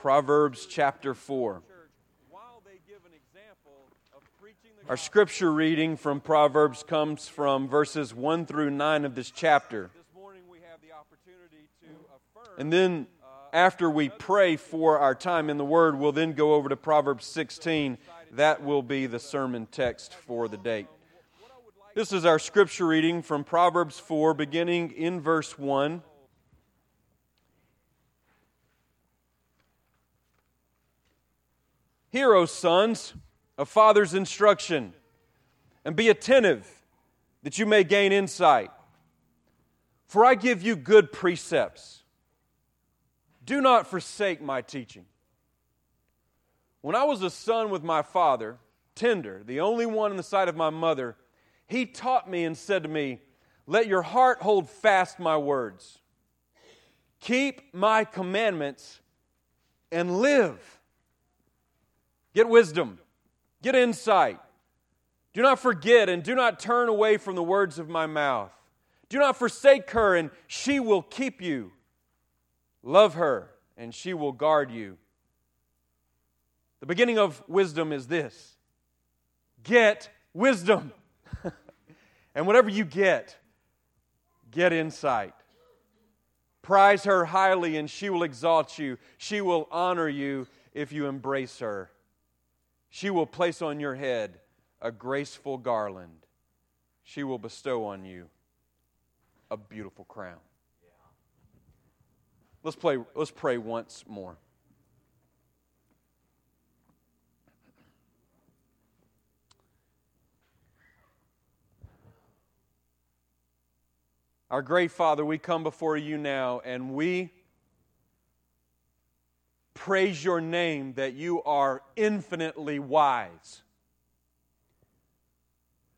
Proverbs chapter 4. Our scripture reading from Proverbs comes from verses 1 through 9 of this chapter. And then, after we pray for our time in the Word, we'll then go over to Proverbs 16. That will be the sermon text for the date. This is our scripture reading from Proverbs 4, beginning in verse 1. Hear, O sons, a father's instruction, and be attentive that you may gain insight. For I give you good precepts. Do not forsake my teaching. When I was a son with my father, tender, the only one in the sight of my mother, he taught me and said to me, Let your heart hold fast my words. Keep my commandments and live. Get wisdom, get insight. Do not forget and do not turn away from the words of my mouth. Do not forsake her, and she will keep you. Love her, and she will guard you. The beginning of wisdom is this get wisdom. and whatever you get, get insight. Prize her highly, and she will exalt you. She will honor you if you embrace her. She will place on your head a graceful garland. She will bestow on you a beautiful crown. Let's, play, let's pray once more. Our great Father, we come before you now and we praise your name that you are infinitely wise.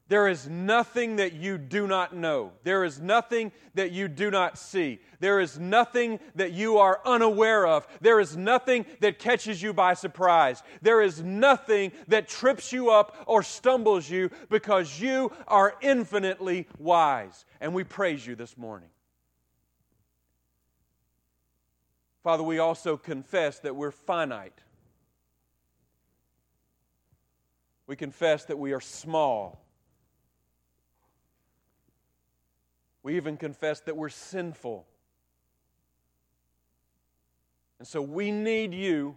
There is nothing that you do not know. There is nothing that you do not see. There is nothing that you are unaware of. There is nothing that catches you by surprise. There is nothing that trips you up or stumbles you because you are infinitely wise. And we praise you this morning. Father, we also confess that we're finite. We confess that we are small. We even confess that we're sinful. And so we need you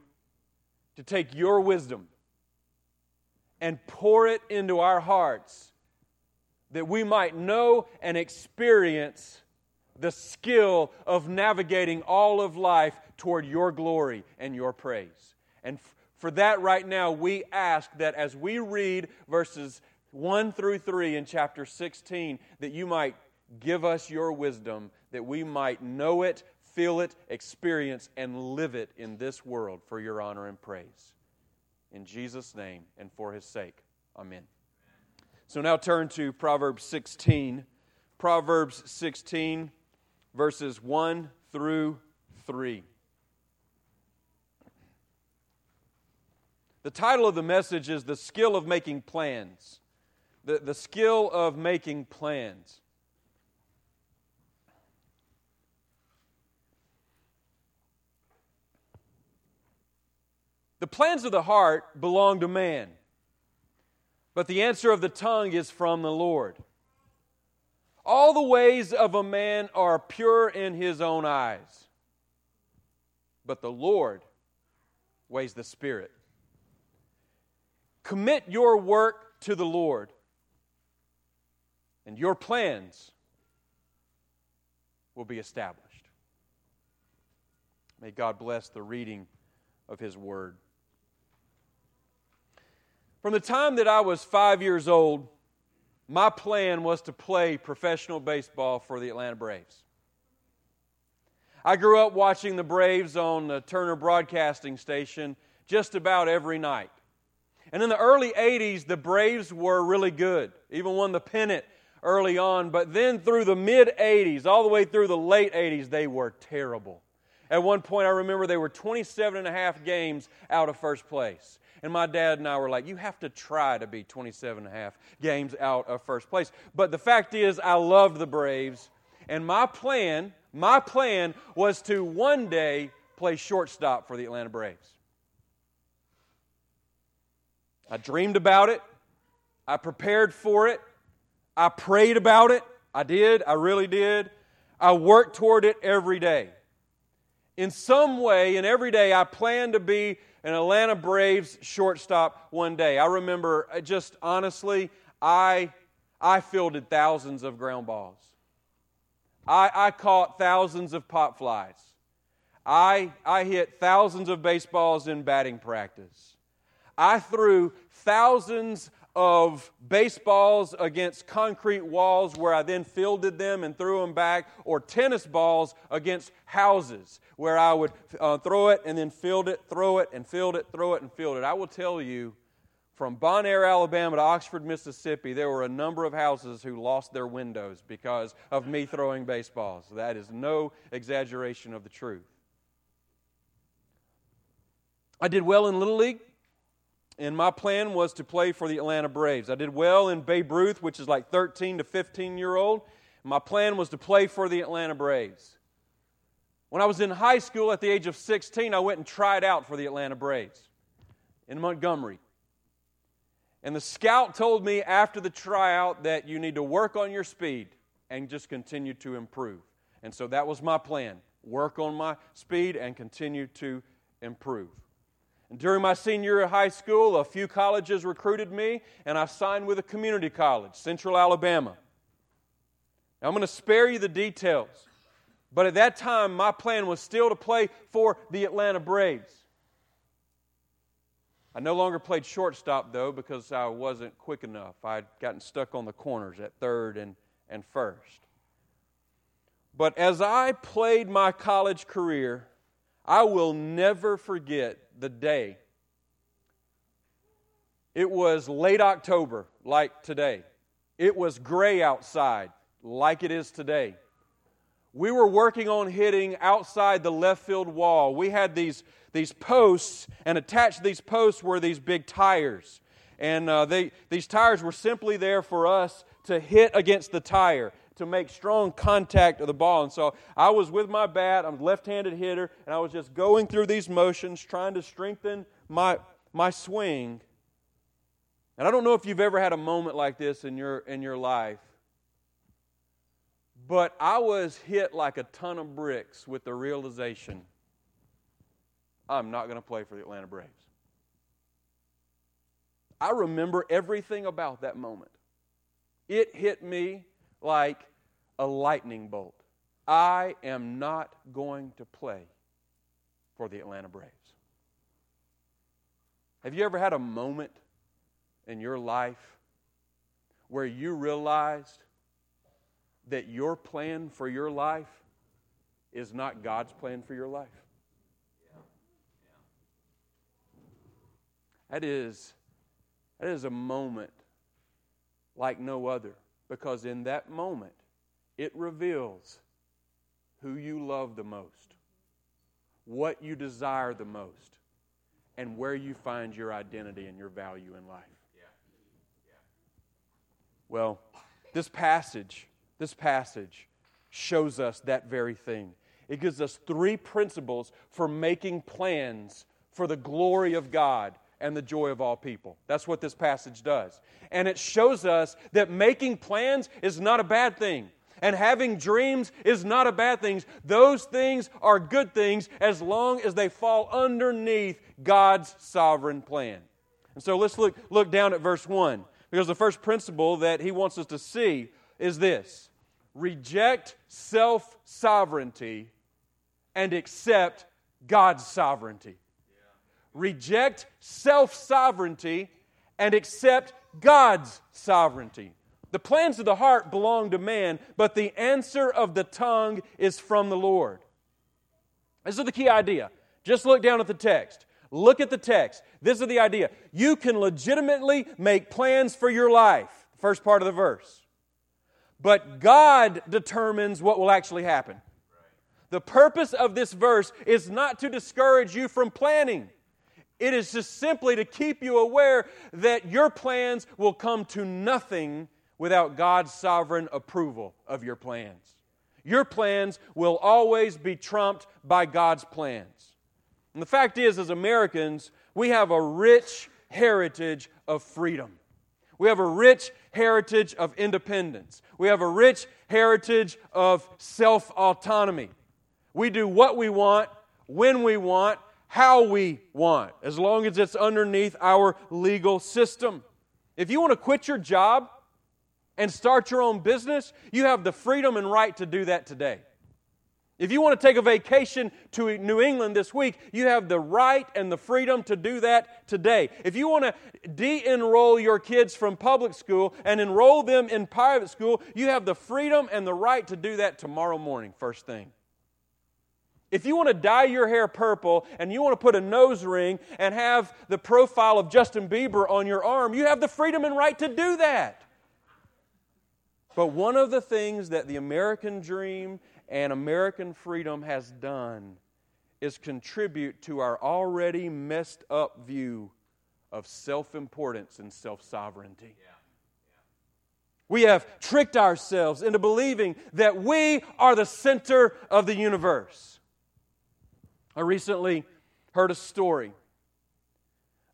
to take your wisdom and pour it into our hearts that we might know and experience the skill of navigating all of life toward your glory and your praise. And f- for that, right now, we ask that as we read verses 1 through 3 in chapter 16, that you might give us your wisdom, that we might know it, feel it, experience, and live it in this world for your honor and praise. In Jesus' name and for his sake. Amen. So now turn to Proverbs 16. Proverbs 16 verses 1 through 3. The title of the message is The Skill of Making Plans. The, the skill of making plans. The plans of the heart belong to man, but the answer of the tongue is from the Lord. All the ways of a man are pure in his own eyes, but the Lord weighs the Spirit. Commit your work to the Lord, and your plans will be established. May God bless the reading of His Word. From the time that I was five years old, my plan was to play professional baseball for the Atlanta Braves. I grew up watching the Braves on the Turner Broadcasting Station just about every night. And in the early 80s, the Braves were really good, even won the pennant early on. But then through the mid 80s, all the way through the late 80s, they were terrible. At one point, I remember they were 27 and a half games out of first place. And my dad and I were like, you have to try to be 27 and a half games out of first place. But the fact is, I loved the Braves. And my plan, my plan was to one day play shortstop for the Atlanta Braves. I dreamed about it. I prepared for it. I prayed about it. I did. I really did. I worked toward it every day. In some way, and every day, I plan to be an Atlanta Braves shortstop one day. I remember, uh, just honestly, I, I fielded thousands of ground balls. I, I caught thousands of pop flies. I, I hit thousands of baseballs in batting practice. I threw thousands of baseballs against concrete walls where I then fielded them and threw them back, or tennis balls against houses where I would uh, throw it and then field it, throw it and field it, throw it and field it. I will tell you, from Bon Air, Alabama to Oxford, Mississippi, there were a number of houses who lost their windows because of me throwing baseballs. That is no exaggeration of the truth. I did well in Little League, and my plan was to play for the Atlanta Braves. I did well in Babe Ruth, which is like 13 to 15 year old. My plan was to play for the Atlanta Braves. When I was in high school at the age of 16, I went and tried out for the Atlanta Braves in Montgomery. And the scout told me after the tryout that you need to work on your speed and just continue to improve. And so that was my plan work on my speed and continue to improve. And during my senior year of high school, a few colleges recruited me, and I signed with a community college, Central Alabama. Now, I'm going to spare you the details, but at that time, my plan was still to play for the Atlanta Braves. I no longer played shortstop, though, because I wasn't quick enough. I'd gotten stuck on the corners at third and, and first. But as I played my college career, I will never forget the day. It was late October, like today. It was gray outside, like it is today. We were working on hitting outside the left field wall. We had these, these posts, and attached to these posts were these big tires. And uh, they, these tires were simply there for us to hit against the tire to make strong contact of the ball. And so I was with my bat, I'm a left handed hitter, and I was just going through these motions, trying to strengthen my, my swing. And I don't know if you've ever had a moment like this in your, in your life, but I was hit like a ton of bricks with the realization I'm not going to play for the Atlanta Braves. I remember everything about that moment. It hit me like a lightning bolt. I am not going to play for the Atlanta Braves. Have you ever had a moment in your life where you realized that your plan for your life is not God's plan for your life? That is, that is a moment like no other because in that moment, it reveals who you love the most, what you desire the most, and where you find your identity and your value in life. Well, this passage, this passage shows us that very thing. It gives us three principles for making plans for the glory of God and the joy of all people. That's what this passage does. And it shows us that making plans is not a bad thing. And having dreams is not a bad thing. Those things are good things as long as they fall underneath God's sovereign plan. And so let's look, look down at verse 1. Because the first principle that he wants us to see is this reject self sovereignty and accept God's sovereignty reject self sovereignty and accept God's sovereignty. The plans of the heart belong to man, but the answer of the tongue is from the Lord. This is the key idea. Just look down at the text. Look at the text. This is the idea. You can legitimately make plans for your life, first part of the verse. But God determines what will actually happen. The purpose of this verse is not to discourage you from planning. It is just simply to keep you aware that your plans will come to nothing without God's sovereign approval of your plans. Your plans will always be trumped by God's plans. And the fact is, as Americans, we have a rich heritage of freedom. We have a rich heritage of independence. We have a rich heritage of self autonomy. We do what we want, when we want, how we want, as long as it's underneath our legal system. If you want to quit your job and start your own business, you have the freedom and right to do that today. If you want to take a vacation to New England this week, you have the right and the freedom to do that today. If you want to de enroll your kids from public school and enroll them in private school, you have the freedom and the right to do that tomorrow morning, first thing. If you want to dye your hair purple and you want to put a nose ring and have the profile of Justin Bieber on your arm, you have the freedom and right to do that. But one of the things that the American dream and American freedom has done is contribute to our already messed up view of self importance and self sovereignty. Yeah. We have tricked ourselves into believing that we are the center of the universe. I recently heard a story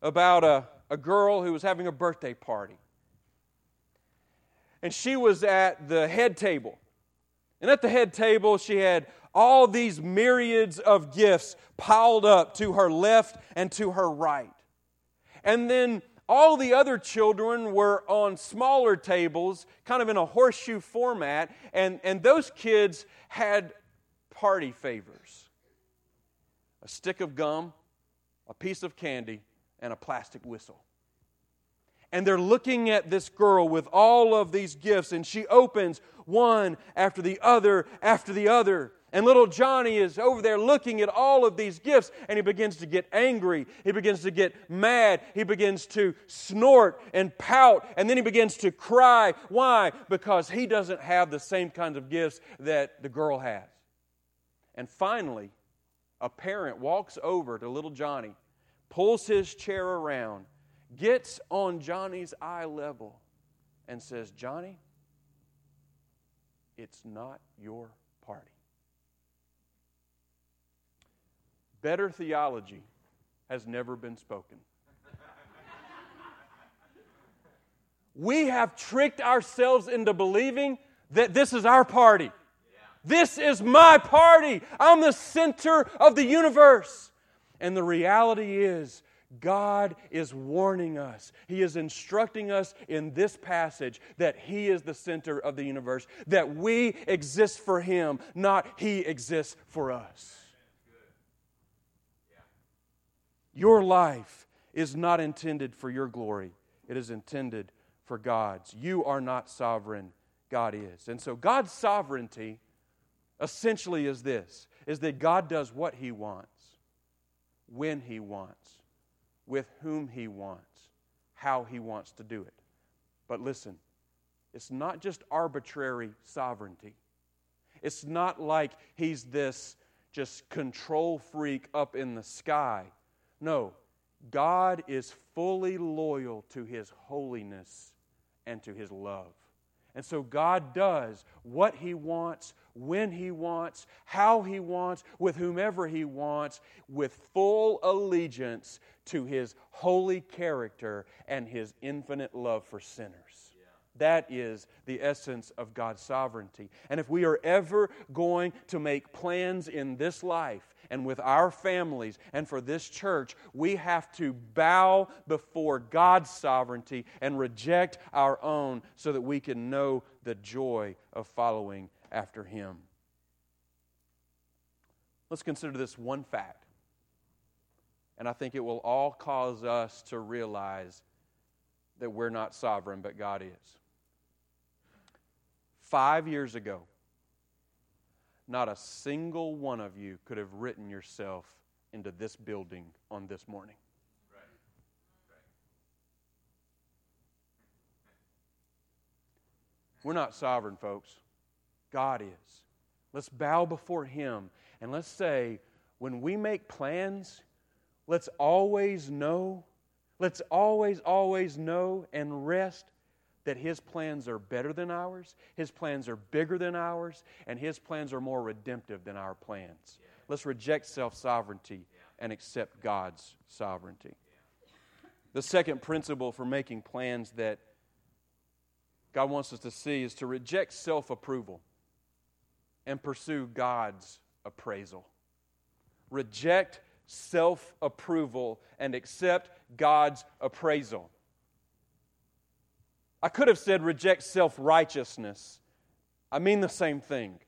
about a, a girl who was having a birthday party. And she was at the head table and at the head table, she had all these myriads of gifts piled up to her left and to her right. And then all the other children were on smaller tables, kind of in a horseshoe format, and, and those kids had party favors a stick of gum, a piece of candy, and a plastic whistle and they're looking at this girl with all of these gifts, and she opens one after the other after the other. And little Johnny is over there looking at all of these gifts, and he begins to get angry. He begins to get mad. He begins to snort and pout, and then he begins to cry. Why? Because he doesn't have the same kinds of gifts that the girl has. And finally, a parent walks over to little Johnny, pulls his chair around, gets on Johnny's eye level and says, Johnny, it's not your party. Better theology has never been spoken. we have tricked ourselves into believing that this is our party. This is my party. I'm the center of the universe. And the reality is, God is warning us. He is instructing us in this passage that He is the center of the universe, that we exist for Him, not He exists for us. Your life is not intended for your glory, it is intended for God's. You are not sovereign, God is. And so God's sovereignty essentially is this is that God does what he wants when he wants with whom He wants, how He wants to do it. But listen, it's not just arbitrary sovereignty. It's not like He's this just control freak up in the sky. No, God is fully loyal to His holiness and to His love. And so God does what He wants, when He wants, how He wants, with whomever He wants, with full allegiance to His holy character and His infinite love for sinners. That is the essence of God's sovereignty. And if we are ever going to make plans in this life and with our families and for this church, we have to bow before God's sovereignty and reject our own so that we can know the joy of following after Him. Let's consider this one fact. And I think it will all cause us to realize that we're not sovereign, but God is. Five years ago, not a single one of you could have written yourself into this building on this morning. We're not sovereign, folks. God is. Let's bow before Him and let's say, when we make plans, let's always know, let's always, always know and rest that His plans are better than ours, His plans are bigger than ours, and His plans are more redemptive than our plans. Let's reject self sovereignty and accept God's sovereignty. The second principle for making plans that God wants us to see is to reject self approval and pursue God's appraisal. Reject self approval and accept God's appraisal. I could have said reject self righteousness. I mean the same thing.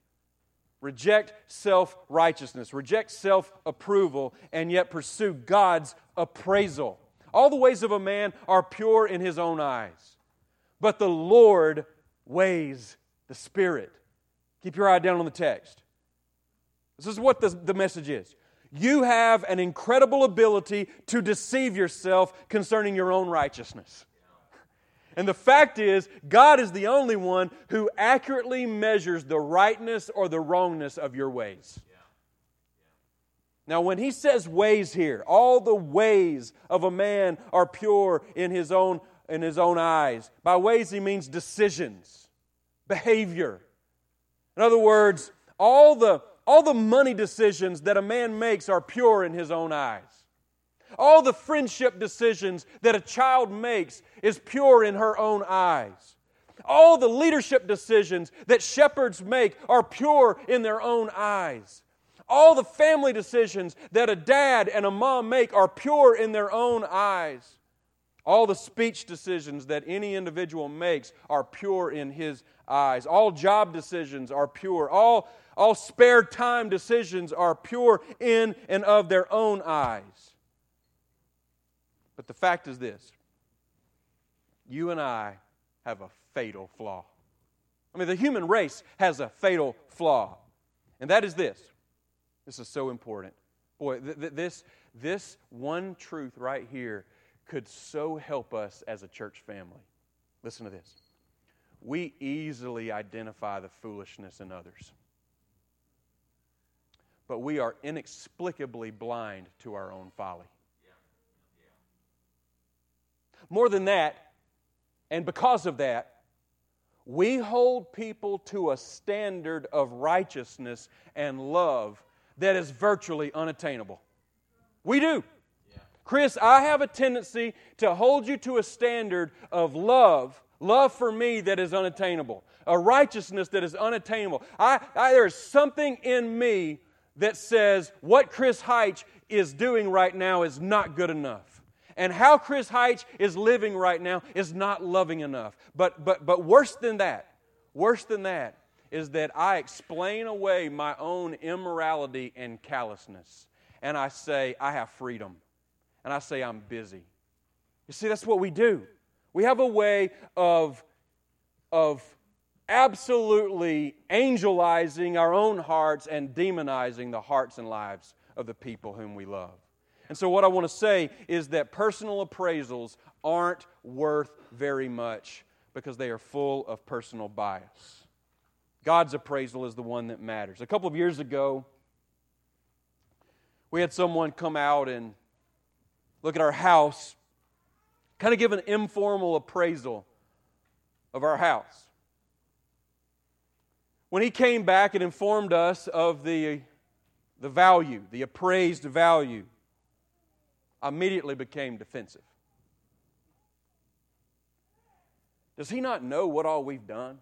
Reject self righteousness, reject self approval, and yet pursue God's appraisal. All the ways of a man are pure in his own eyes, but the Lord weighs the Spirit. Keep your eye down on the text. This is what the, the message is. You have an incredible ability to deceive yourself concerning your own righteousness. And the fact is, God is the only one who accurately measures the rightness or the wrongness of your ways. Now, when he says ways here, all the ways of a man are pure in his own, in his own eyes. By ways, he means decisions, behavior. In other words, all the, all the money decisions that a man makes are pure in his own eyes. All the friendship decisions that a child makes is pure in her own eyes. All the leadership decisions that shepherds make are pure in their own eyes. All the family decisions that a dad and a mom make are pure in their own eyes. All the speech decisions that any individual makes are pure in his eyes. All job decisions are pure. All, all spare time decisions are pure in and of their own eyes. But the fact is this you and I have a fatal flaw. I mean, the human race has a fatal flaw, and that is this. This is so important. Boy, th- th- this, this one truth right here could so help us as a church family. Listen to this. We easily identify the foolishness in others, but we are inexplicably blind to our own folly. More than that, and because of that, we hold people to a standard of righteousness and love that is virtually unattainable. We do. Chris, I have a tendency to hold you to a standard of love, love for me that is unattainable, a righteousness that is unattainable. I, I, there is something in me that says what Chris Heitch is doing right now is not good enough. And how Chris Heitch is living right now is not loving enough. But, but, but worse than that, worse than that, is that I explain away my own immorality and callousness. And I say, I have freedom. And I say, I'm busy. You see, that's what we do. We have a way of, of absolutely angelizing our own hearts and demonizing the hearts and lives of the people whom we love. And so, what I want to say is that personal appraisals aren't worth very much because they are full of personal bias. God's appraisal is the one that matters. A couple of years ago, we had someone come out and look at our house, kind of give an informal appraisal of our house. When he came back and informed us of the, the value, the appraised value, immediately became defensive. Does he not know what all we've done?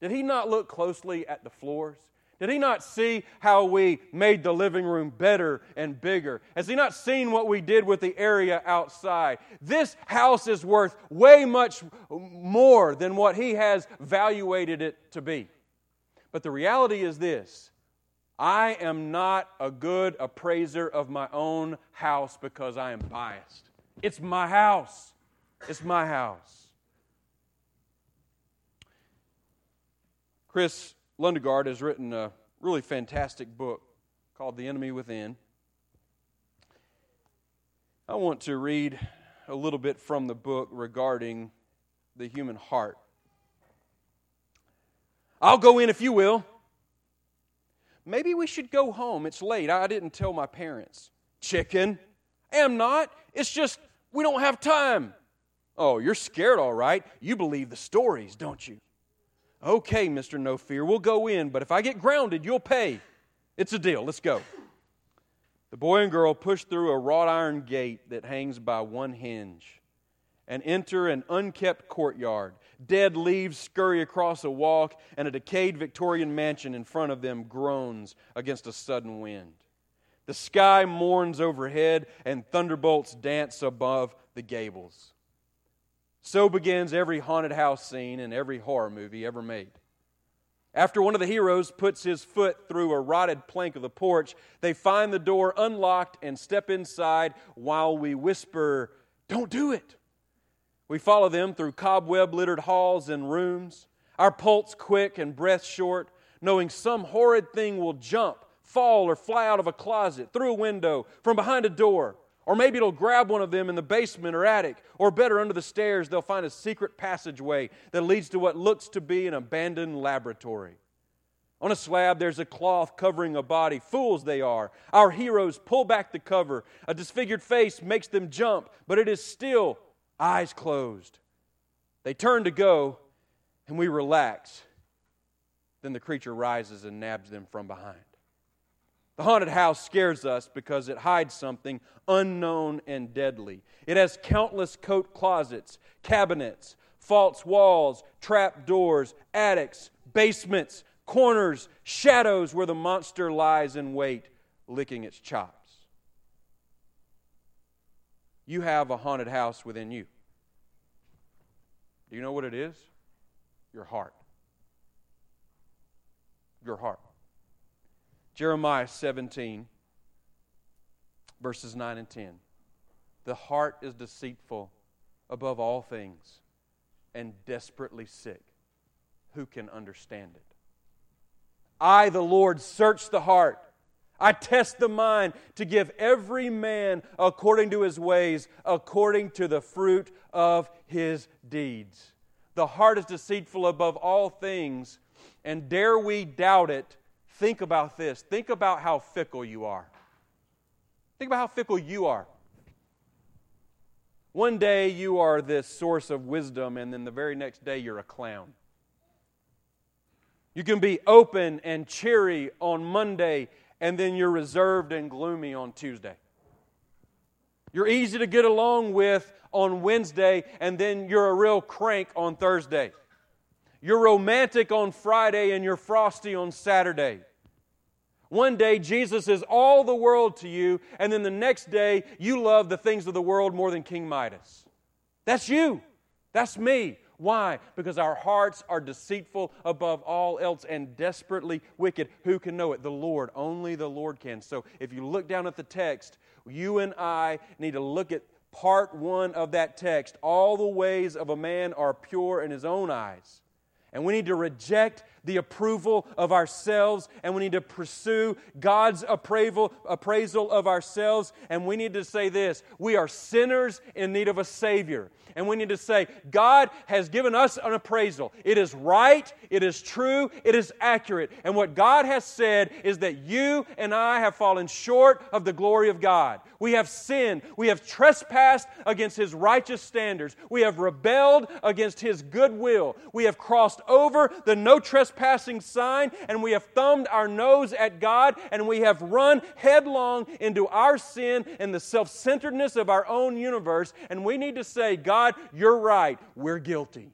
Did he not look closely at the floors? Did he not see how we made the living room better and bigger? Has he not seen what we did with the area outside? This house is worth way much more than what he has valuated it to be. But the reality is this I am not a good appraiser of my own house because I am biased. It's my house. It's my house. Kris Lundgaard has written a really fantastic book called The Enemy Within. I want to read a little bit from the book regarding the human heart. I'll go in if you will. Maybe we should go home. It's late. I didn't tell my parents. Chicken. Am not. It's just we don't have time. Oh, you're scared, all right. You believe the stories, don't you? Okay, Mr. No Fear, we'll go in, but if I get grounded, you'll pay. It's a deal. Let's go. The boy and girl push through a wrought iron gate that hangs by one hinge and enter an unkept courtyard. Dead leaves scurry across a walk, and a decayed Victorian mansion in front of them groans against a sudden wind. The sky mourns overhead, and thunderbolts dance above the gables. So begins every haunted house scene in every horror movie ever made. After one of the heroes puts his foot through a rotted plank of the porch, they find the door unlocked and step inside while we whisper, Don't do it! We follow them through cobweb littered halls and rooms, our pulse quick and breath short, knowing some horrid thing will jump, fall, or fly out of a closet, through a window, from behind a door. Or maybe it'll grab one of them in the basement or attic, or better, under the stairs, they'll find a secret passageway that leads to what looks to be an abandoned laboratory. On a slab, there's a cloth covering a body. Fools they are. Our heroes pull back the cover. A disfigured face makes them jump, but it is still eyes closed. They turn to go, and we relax. Then the creature rises and nabs them from behind. The haunted house scares us because it hides something unknown and deadly. It has countless coat closets, cabinets, false walls, trap doors, attics, basements, corners, shadows where the monster lies in wait, licking its chops. You have a haunted house within you. Do you know what it is? Your heart. Your heart. Jeremiah 17, verses 9 and 10. The heart is deceitful above all things and desperately sick. Who can understand it? I, the Lord, search the heart I test the mind to give every man according to his ways, according to the fruit of his deeds. The heart is deceitful above all things, and dare we doubt it, think about this. Think about how fickle you are. Think about how fickle you are. One day you are this source of wisdom, and then the very next day you're a clown. You can be open and cheery on Monday and then you're reserved and gloomy on Tuesday. You're easy to get along with on Wednesday, and then you're a real crank on Thursday. You're romantic on Friday, and you're frosty on Saturday. One day, Jesus is all the world to you, and then the next day, you love the things of the world more than King Midas. That's you. That's me. Why? Because our hearts are deceitful above all else and desperately wicked. Who can know it? The Lord. Only the Lord can. So if you look down at the text, you and I need to look at part one of that text. All the ways of a man are pure in his own eyes. And we need to reject the approval of ourselves and we need to pursue God's appraisal, appraisal of ourselves. And we need to say this we are sinners in need of a Savior and we need to say, God has given us an appraisal. It is right, it is true, it is accurate. And what God has said is that you and I have fallen short of the glory of God. We have sinned, we have trespassed against His righteous standards, we have rebelled against His goodwill, we have crossed over the no trespassing sign, and we have thumbed our nose at God, and we have run headlong into our sin and the self centeredness of our own universe. And we need to say, God, God, you're right. We're guilty.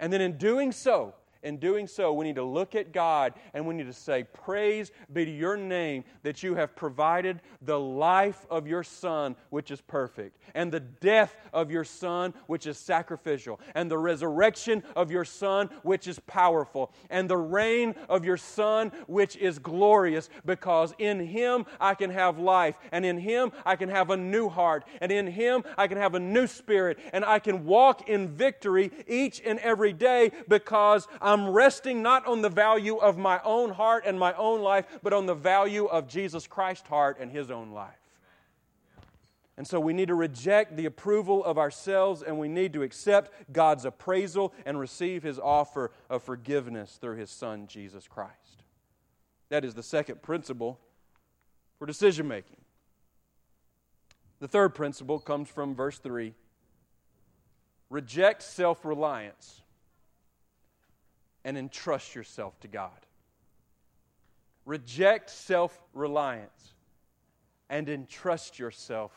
And then in doing so, in doing so, we need to look at God and we need to say, Praise be to your name that you have provided the life of your Son, which is perfect, and the death of your Son, which is sacrificial, and the resurrection of your Son, which is powerful, and the reign of your Son, which is glorious, because in Him I can have life, and in Him I can have a new heart, and in Him I can have a new spirit, and I can walk in victory each and every day because i I'm resting not on the value of my own heart and my own life, but on the value of Jesus Christ's heart and his own life. And so we need to reject the approval of ourselves and we need to accept God's appraisal and receive his offer of forgiveness through his son, Jesus Christ. That is the second principle for decision making. The third principle comes from verse 3 reject self reliance and entrust yourself to God. Reject self reliance and entrust yourself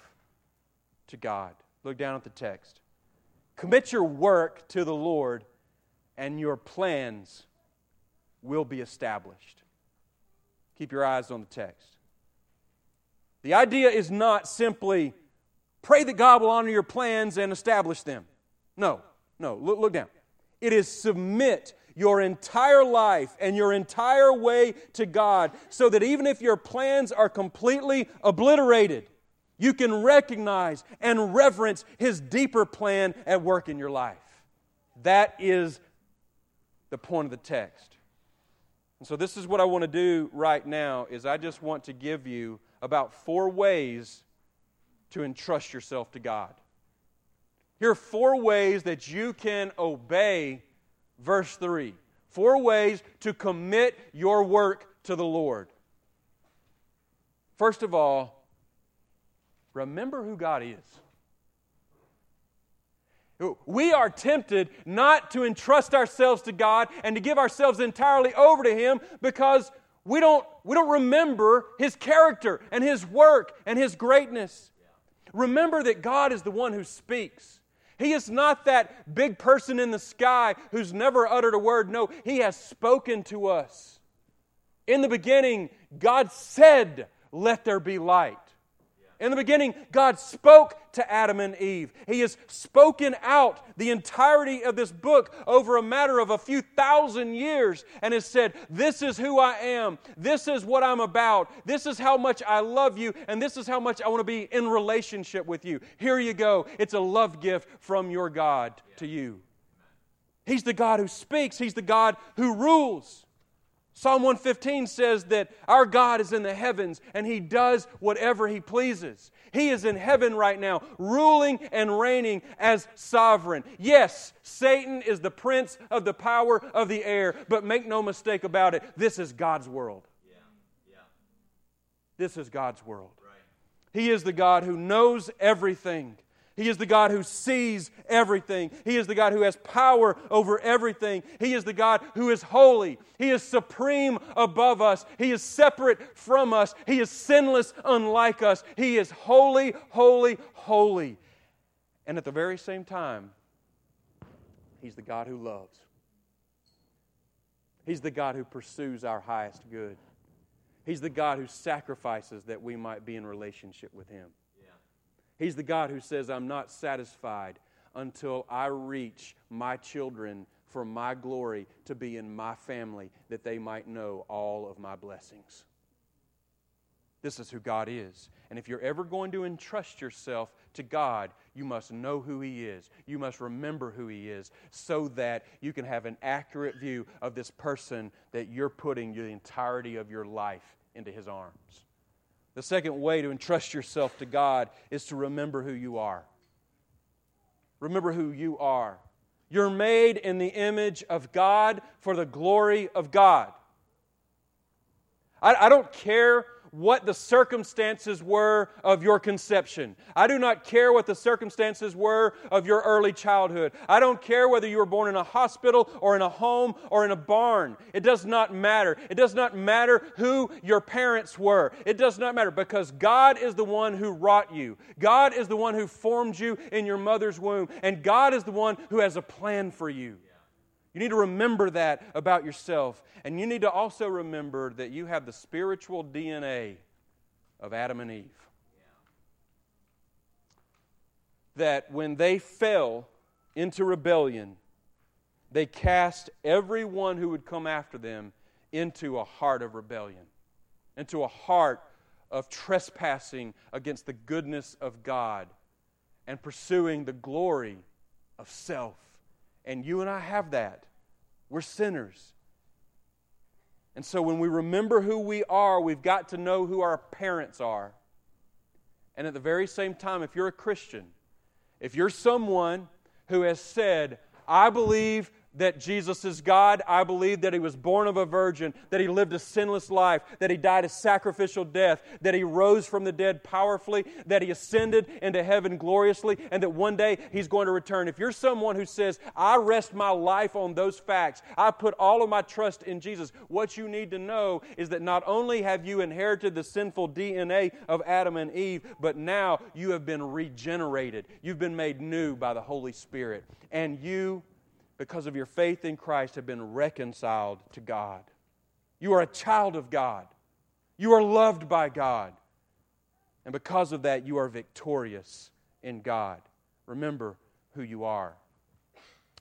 to God. Look down at the text. Commit your work to the Lord, and your plans will be established. Keep your eyes on the text. The idea is not simply pray that God will honor your plans and establish them. No, no, look, look down. It is submit your entire life and your entire way to God so that even if your plans are completely obliterated, you can recognize and reverence His deeper plan at work in your life. That is the point of the text. And so this is what I want to do right now is I just want to give you about four ways to entrust yourself to God. Here are four ways that you can obey verse 3. Four ways to commit your work to the Lord. First of all, remember who God is. We are tempted not to entrust ourselves to God and to give ourselves entirely over to Him because we don't, we don't remember His character and His work and His greatness. Remember that God is the one who speaks. He is not that big person in the sky who's never uttered a word. No, He has spoken to us. In the beginning, God said, Let there be light. In the beginning, God spoke to Adam and Eve. He has spoken out the entirety of this book over a matter of a few thousand years and has said, This is who I am. This is what I'm about. This is how much I love you. And this is how much I want to be in relationship with you. Here you go. It's a love gift from your God to you. He's the God who speaks, He's the God who rules. Psalm 115 says that our God is in the heavens and He does whatever He pleases. He is in heaven right now, ruling and reigning as sovereign. Yes, Satan is the prince of the power of the air, but make no mistake about it, this is God's world. Yeah. Yeah. This is God's world. Right. He is the God who knows everything. He is the God who sees everything. He is the God who has power over everything. He is the God who is holy. He is supreme above us. He is separate from us. He is sinless, unlike us. He is holy, holy, holy. And at the very same time, He's the God who loves. He's the God who pursues our highest good. He's the God who sacrifices that we might be in relationship with Him. He's the God who says, I'm not satisfied until I reach my children for my glory to be in my family, that they might know all of my blessings. This is who God is. And if you're ever going to entrust yourself to God, you must know who He is. You must remember who He is so that you can have an accurate view of this person that you're putting the entirety of your life into His arms. The second way to entrust yourself to God is to remember who you are. Remember who you are. You're made in the image of God for the glory of God. I, I don't care what the circumstances were of your conception. I do not care what the circumstances were of your early childhood. I don't care whether you were born in a hospital or in a home or in a barn. It does not matter. It does not matter who your parents were. It does not matter because God is the one who wrought you. God is the one who formed you in your mother's womb. And God is the one who has a plan for you. You need to remember that about yourself. And you need to also remember that you have the spiritual DNA of Adam and Eve. That when they fell into rebellion, they cast everyone who would come after them into a heart of rebellion, into a heart of trespassing against the goodness of God and pursuing the glory of self. And you and I have that. We're sinners. And so when we remember who we are, we've got to know who our parents are. And at the very same time, if you're a Christian, if you're someone who has said, I believe that Jesus is God. I believe that he was born of a virgin, that he lived a sinless life, that he died a sacrificial death, that he rose from the dead powerfully, that he ascended into heaven gloriously, and that one day he's going to return. If you're someone who says, I rest my life on those facts, I put all of my trust in Jesus, what you need to know is that not only have you inherited the sinful DNA of Adam and Eve, but now you have been regenerated. You've been made new by the Holy Spirit. And you because of your faith in Christ, have been reconciled to God. You are a child of God. You are loved by God. And because of that, you are victorious in God. Remember who you are.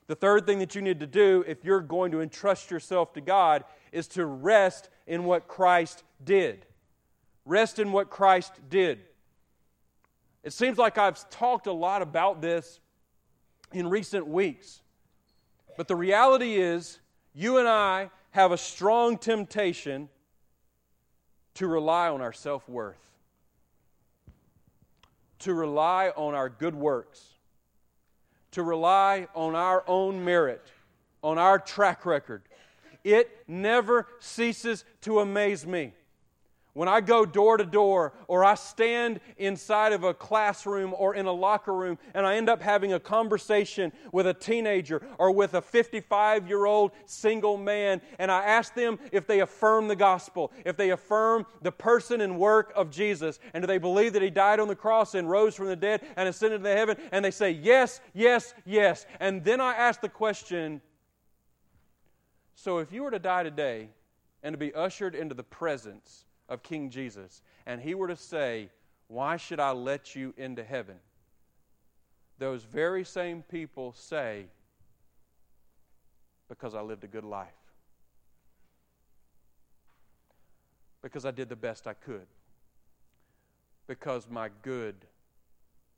The third thing that you need to do if you're going to entrust yourself to God is to rest in what Christ did. Rest in what Christ did. It seems like I've talked a lot about this in recent weeks. But the reality is, you and I have a strong temptation to rely on our self worth, to rely on our good works, to rely on our own merit, on our track record. It never ceases to amaze me when I go door to door, or I stand inside of a classroom or in a locker room, and I end up having a conversation with a teenager or with a 55 year old single man, and I ask them if they affirm the gospel, if they affirm the person and work of Jesus, and do they believe that He died on the cross and rose from the dead and ascended to heaven, and they say, Yes, yes, yes. And then I ask the question so if you were to die today and to be ushered into the presence of King Jesus and he were to say, Why should I let you into heaven? Those very same people say, Because I lived a good life. Because I did the best I could. Because my good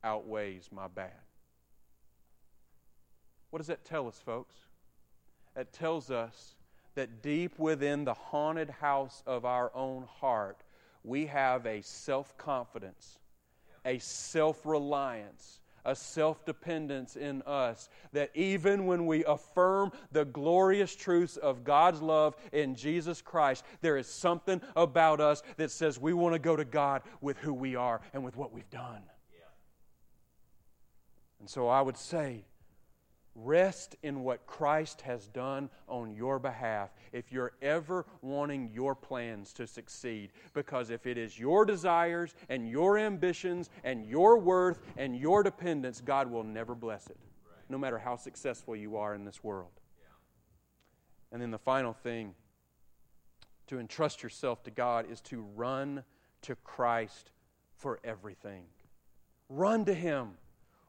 outweighs my bad. What does that tell us, folks? It tells us that deep within the haunted house of our own heart, we have a self confidence, a self reliance, a self dependence in us that even when we affirm the glorious truths of God's love in Jesus Christ, there is something about us that says we want to go to God with who we are and with what we've done. And so I would say, Rest in what Christ has done on your behalf if you're ever wanting your plans to succeed. Because if it is your desires and your ambitions and your worth and your dependence, God will never bless it, no matter how successful you are in this world. And then the final thing to entrust yourself to God is to run to Christ for everything. Run to Him.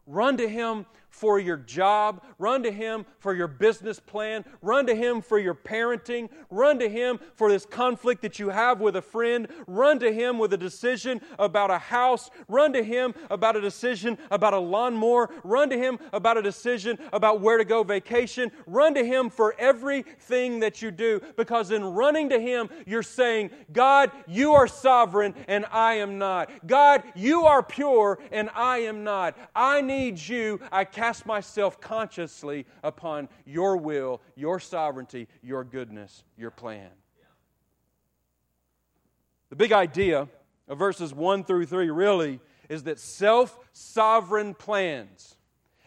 Run to Him for your job. Run to Him for your business plan. Run to Him for your parenting. Run to Him for this conflict that you have with a friend. Run to Him with a decision about a house. Run to Him about a decision about a lawnmower. Run to Him about a decision about where to go vacation. Run to Him for everything that you do because in running to Him, you're saying, God, you are sovereign and I am not. God, you are pure and I am not. I need need you, I cast myself consciously upon your will, your sovereignty, your goodness, your plan. The big idea of verses 1 through 3 really is that self sovereign plans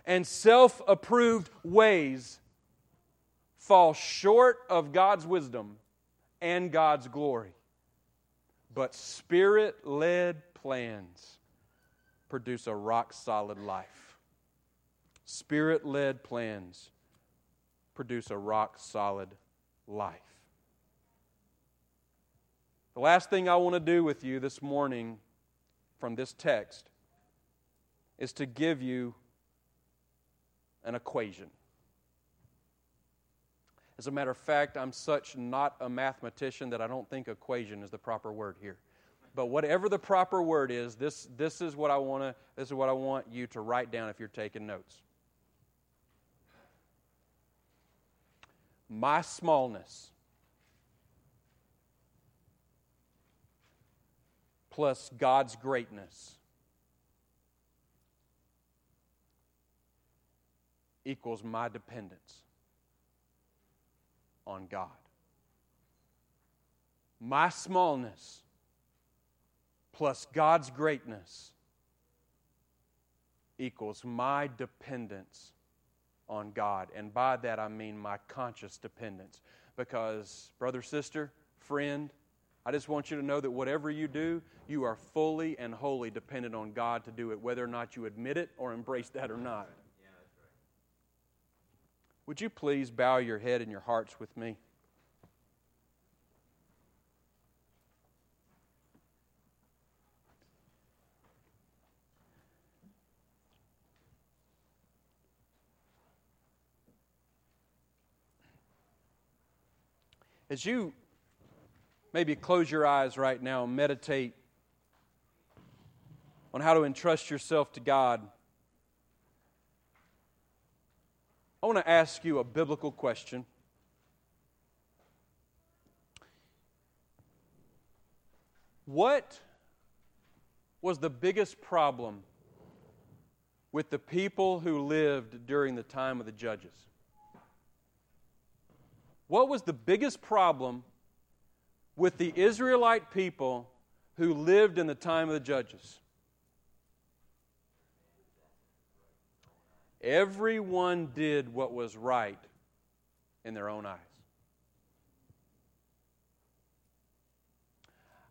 and self approved ways fall short of God's wisdom and God's glory. But spirit led plans produce a rock solid life. Spirit led plans produce a rock solid life. The last thing I want to do with you this morning from this text is to give you an equation. As a matter of fact, I'm such not a mathematician that I don't think equation is the proper word here. But whatever the proper word is, this, this is what I want to this is what I want you to write down if you're taking notes. My smallness plus God's greatness equals my dependence. on God. My smallness plus God's greatness equals my dependence on God. And by that I mean my conscious dependence. Because, brother, sister, friend, I just want you to know that whatever you do, you are fully and wholly dependent on God to do it, whether or not you admit it or embrace that or not. Would you please bow your head and your hearts with me? As you maybe close your eyes right now and meditate on how to entrust yourself to God, I want to ask you a biblical question. What was the biggest problem with the people who lived during the time of the judges? What was the biggest problem with the Israelite people who lived in the time of the judges? Everyone did what was right in their own eyes.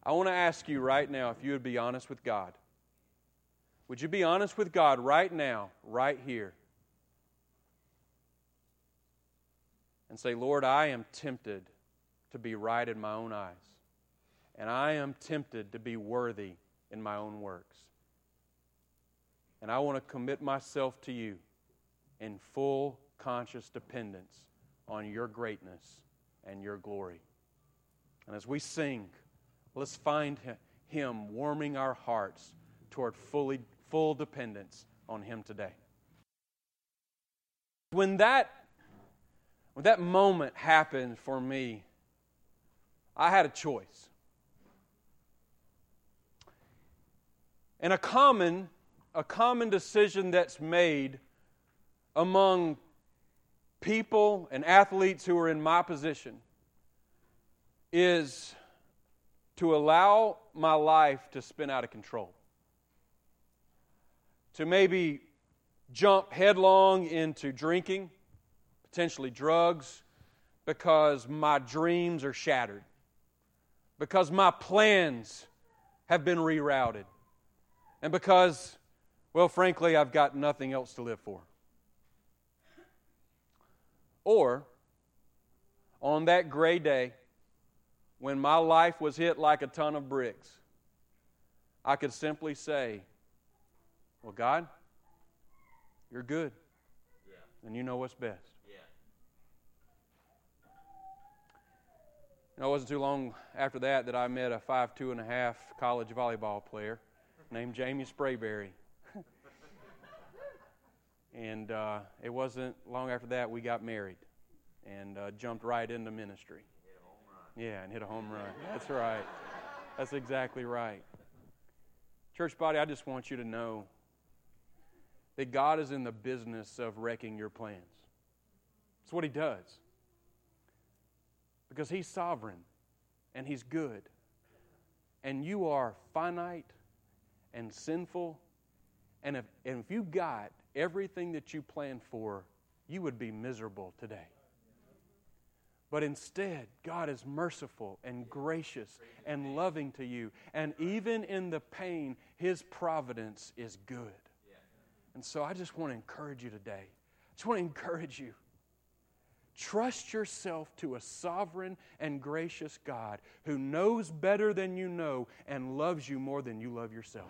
I want to ask you right now if you would be honest with God. Would you be honest with God right now, right here? And say, Lord, I am tempted to be right in my own eyes, and I am tempted to be worthy in my own works. And I want to commit myself to you in full conscious dependence on your greatness and your glory. And as we sing, let's find Him warming our hearts toward fully, full dependence on Him today. When that when that moment happened for me, I had a choice. And a common, a common decision that's made among people and athletes who are in my position is to allow my life to spin out of control. To maybe jump headlong into drinking potentially drugs, because my dreams are shattered, because my plans have been rerouted, and because, well, frankly, I've got nothing else to live for. Or, on that gray day, when my life was hit like a ton of bricks, I could simply say, Well, God, you're good. And you know what's best. You know, it wasn't too long after that that I met a five two and a half college volleyball player named Jamie Sprayberry. and uh, it wasn't long after that we got married and uh, jumped right into ministry. Yeah, and hit a home run. That's right. That's exactly right. Church body, I just want you to know that God is in the business of wrecking your plans. That's what He does because He's sovereign and He's good. And you are finite and sinful. And if, and if you got everything that you planned for, you would be miserable today. But instead, God is merciful and gracious and loving to you. And even in the pain, His providence is good. And so I just want to encourage you today. I just want to encourage you. Trust yourself to a sovereign and gracious God who knows better than you know and loves you more than you love yourself.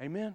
Amen.